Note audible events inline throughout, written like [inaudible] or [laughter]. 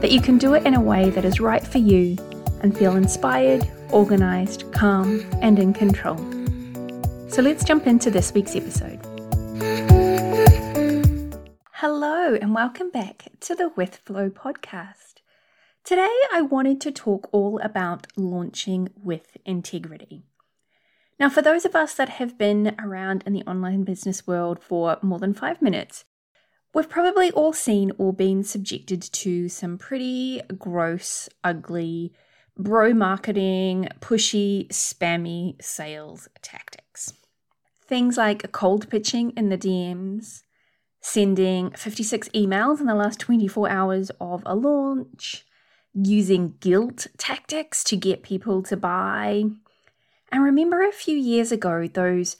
that you can do it in a way that is right for you and feel inspired, organised, calm, and in control. So let's jump into this week's episode. Hello, and welcome back to the With Flow podcast. Today, I wanted to talk all about launching with integrity. Now, for those of us that have been around in the online business world for more than five minutes, we've probably all seen or been subjected to some pretty gross, ugly, bro marketing, pushy, spammy sales tactics. Things like cold pitching in the DMs, sending 56 emails in the last 24 hours of a launch, using guilt tactics to get people to buy, and remember a few years ago, those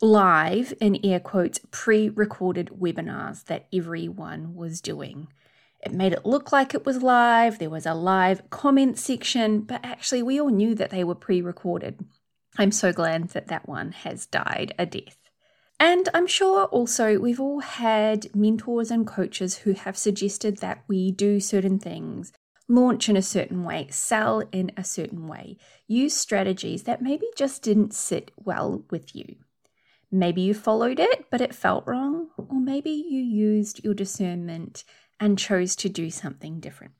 live, in air quotes, pre recorded webinars that everyone was doing. It made it look like it was live, there was a live comment section, but actually, we all knew that they were pre recorded. I'm so glad that that one has died a death. And I'm sure also we've all had mentors and coaches who have suggested that we do certain things launch in a certain way, sell in a certain way, use strategies that maybe just didn't sit well with you. Maybe you followed it, but it felt wrong, or maybe you used your discernment and chose to do something different.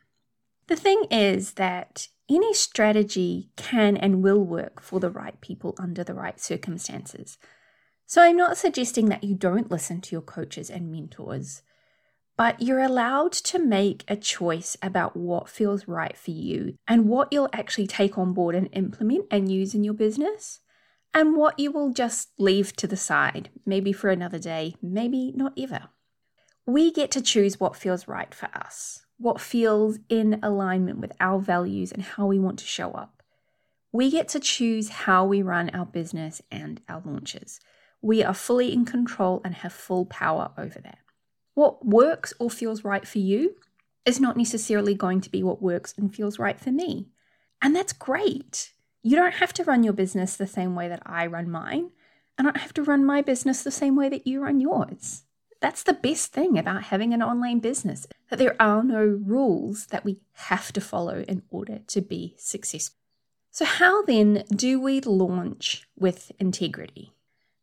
The thing is that any strategy can and will work for the right people under the right circumstances. So I'm not suggesting that you don't listen to your coaches and mentors but you're allowed to make a choice about what feels right for you and what you'll actually take on board and implement and use in your business, and what you will just leave to the side, maybe for another day, maybe not ever. We get to choose what feels right for us, what feels in alignment with our values and how we want to show up. We get to choose how we run our business and our launches. We are fully in control and have full power over that. What works or feels right for you is not necessarily going to be what works and feels right for me. And that's great. You don't have to run your business the same way that I run mine. I don't have to run my business the same way that you run yours. That's the best thing about having an online business, that there are no rules that we have to follow in order to be successful. So, how then do we launch with integrity?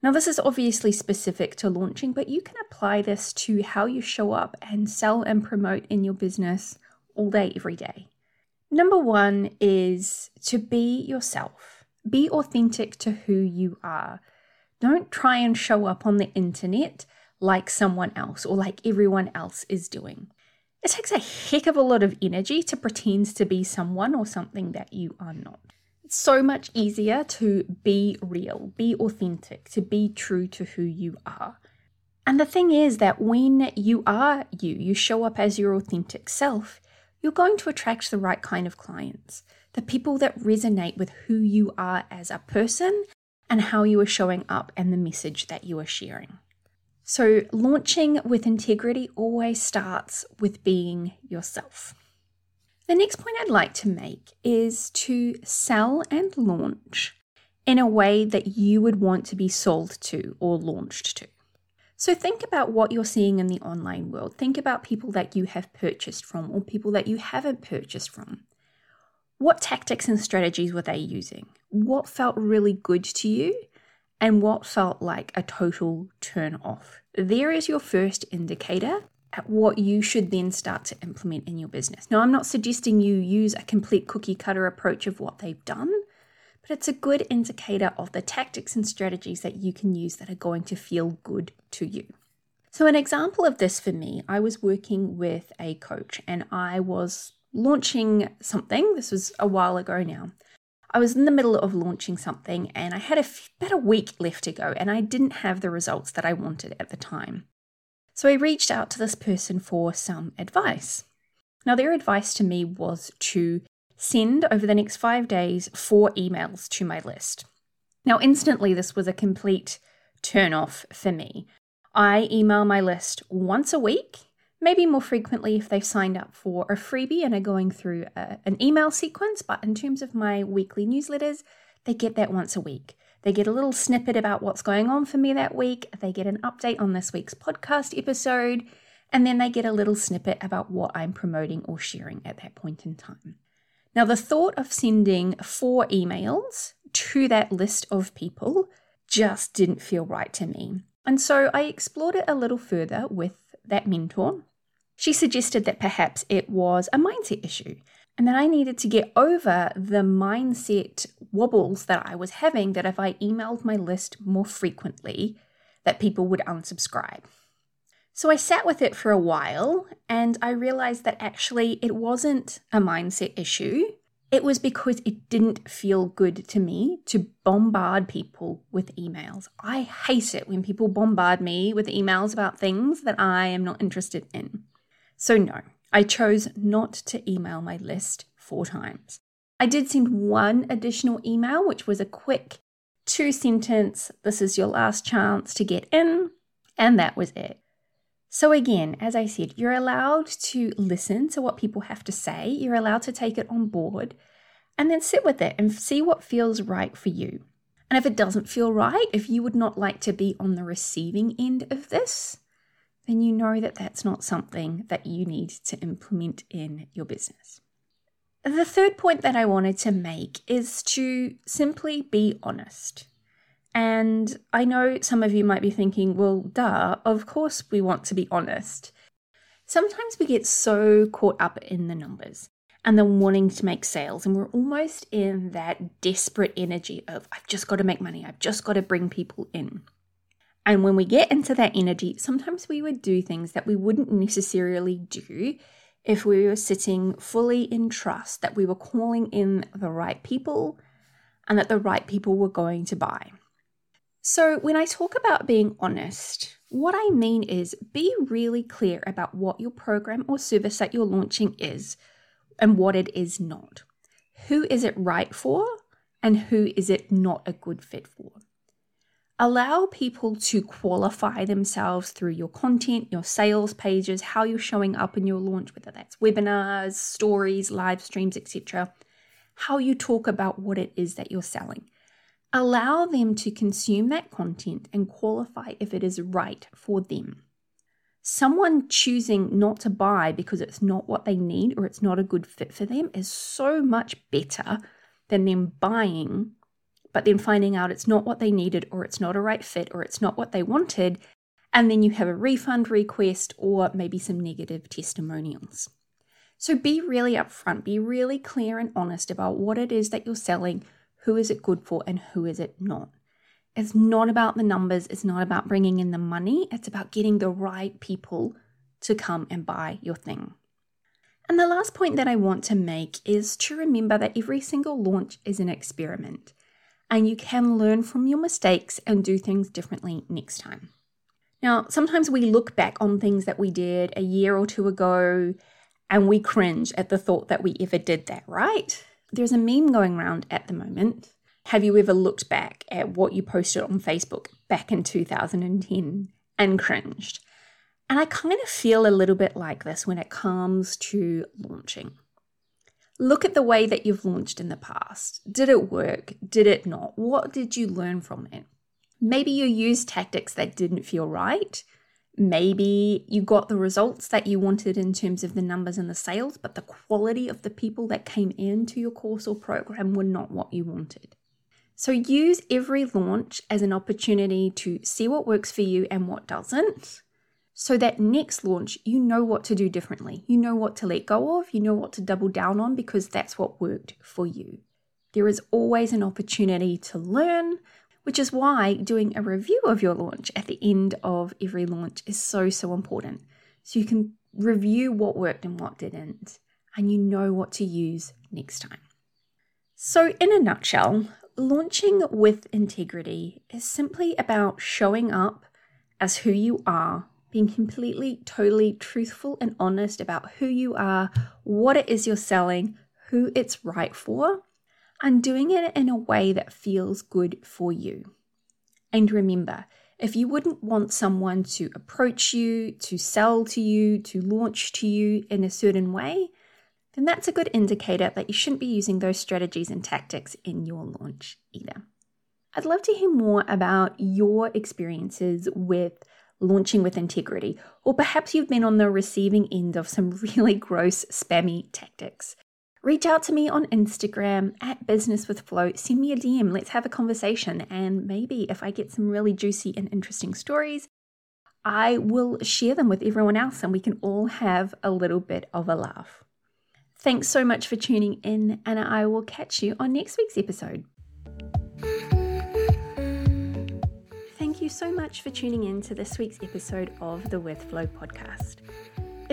Now, this is obviously specific to launching, but you can apply this to how you show up and sell and promote in your business all day, every day. Number one is to be yourself, be authentic to who you are. Don't try and show up on the internet like someone else or like everyone else is doing. It takes a heck of a lot of energy to pretend to be someone or something that you are not It's so much easier to be real, be authentic, to be true to who you are. And the thing is that when you are you, you show up as your authentic self, you're going to attract the right kind of clients, the people that resonate with who you are as a person and how you are showing up and the message that you are sharing. So, launching with integrity always starts with being yourself. The next point I'd like to make is to sell and launch in a way that you would want to be sold to or launched to. So think about what you're seeing in the online world. Think about people that you have purchased from or people that you haven't purchased from. What tactics and strategies were they using? What felt really good to you? And what felt like a total turn off? There is your first indicator at what you should then start to implement in your business. Now, I'm not suggesting you use a complete cookie cutter approach of what they've done, but it's a good indicator of the tactics and strategies that you can use that are going to feel good to you. So, an example of this for me, I was working with a coach and I was launching something. This was a while ago now. I was in the middle of launching something and I had a f- about a week left to go and I didn't have the results that I wanted at the time. So I reached out to this person for some advice. Now, their advice to me was to send over the next five days four emails to my list. Now, instantly, this was a complete turn off for me. I email my list once a week, maybe more frequently if they've signed up for a freebie and are going through a, an email sequence. But in terms of my weekly newsletters, they get that once a week. They get a little snippet about what's going on for me that week. They get an update on this week's podcast episode. And then they get a little snippet about what I'm promoting or sharing at that point in time. Now, the thought of sending four emails to that list of people just didn't feel right to me. And so I explored it a little further with that mentor. She suggested that perhaps it was a mindset issue and that I needed to get over the mindset wobbles that I was having that if I emailed my list more frequently, that people would unsubscribe. So I sat with it for a while and I realized that actually it wasn't a mindset issue. It was because it didn't feel good to me to bombard people with emails. I hate it when people bombard me with emails about things that I am not interested in. So, no, I chose not to email my list four times. I did send one additional email, which was a quick two sentence, this is your last chance to get in, and that was it. So, again, as I said, you're allowed to listen to what people have to say, you're allowed to take it on board, and then sit with it and see what feels right for you. And if it doesn't feel right, if you would not like to be on the receiving end of this, then you know that that's not something that you need to implement in your business. The third point that I wanted to make is to simply be honest. And I know some of you might be thinking, well, duh, of course we want to be honest. Sometimes we get so caught up in the numbers and then wanting to make sales, and we're almost in that desperate energy of, I've just got to make money, I've just got to bring people in. And when we get into that energy, sometimes we would do things that we wouldn't necessarily do if we were sitting fully in trust that we were calling in the right people and that the right people were going to buy. So, when I talk about being honest, what I mean is be really clear about what your program or service that you're launching is and what it is not. Who is it right for and who is it not a good fit for? Allow people to qualify themselves through your content, your sales pages, how you're showing up in your launch, whether that's webinars, stories, live streams, etc. How you talk about what it is that you're selling. Allow them to consume that content and qualify if it is right for them. Someone choosing not to buy because it's not what they need or it's not a good fit for them is so much better than them buying, but then finding out it's not what they needed or it's not a right fit or it's not what they wanted. And then you have a refund request or maybe some negative testimonials. So be really upfront, be really clear and honest about what it is that you're selling who is it good for and who is it not. It's not about the numbers, it's not about bringing in the money, it's about getting the right people to come and buy your thing. And the last point that I want to make is to remember that every single launch is an experiment and you can learn from your mistakes and do things differently next time. Now, sometimes we look back on things that we did a year or two ago and we cringe at the thought that we ever did that, right? There's a meme going around at the moment. Have you ever looked back at what you posted on Facebook back in 2010 and cringed? And I kind of feel a little bit like this when it comes to launching. Look at the way that you've launched in the past. Did it work? Did it not? What did you learn from it? Maybe you used tactics that didn't feel right. Maybe you got the results that you wanted in terms of the numbers and the sales, but the quality of the people that came into your course or program were not what you wanted. So use every launch as an opportunity to see what works for you and what doesn't. So that next launch, you know what to do differently. You know what to let go of, you know what to double down on because that's what worked for you. There is always an opportunity to learn, which is why doing a review of your launch at the end of every launch is so, so important. So you can review what worked and what didn't, and you know what to use next time. So, in a nutshell, launching with integrity is simply about showing up as who you are being completely, totally truthful and honest about who you are, what it is you're selling, who it's right for, and doing it in a way that feels good for you. And remember, if you wouldn't want someone to approach you, to sell to you, to launch to you in a certain way, then that's a good indicator that you shouldn't be using those strategies and tactics in your launch either. I'd love to hear more about your experiences with launching with integrity, or perhaps you've been on the receiving end of some [laughs] really gross, spammy tactics. Reach out to me on Instagram at Business with Flow. Send me a DM. Let's have a conversation. And maybe if I get some really juicy and interesting stories, I will share them with everyone else and we can all have a little bit of a laugh. Thanks so much for tuning in, and I will catch you on next week's episode. Thank you so much for tuning in to this week's episode of the With Flow podcast.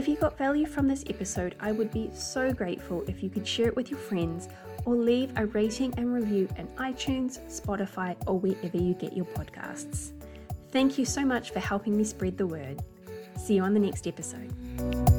If you got value from this episode, I would be so grateful if you could share it with your friends or leave a rating and review in iTunes, Spotify, or wherever you get your podcasts. Thank you so much for helping me spread the word. See you on the next episode.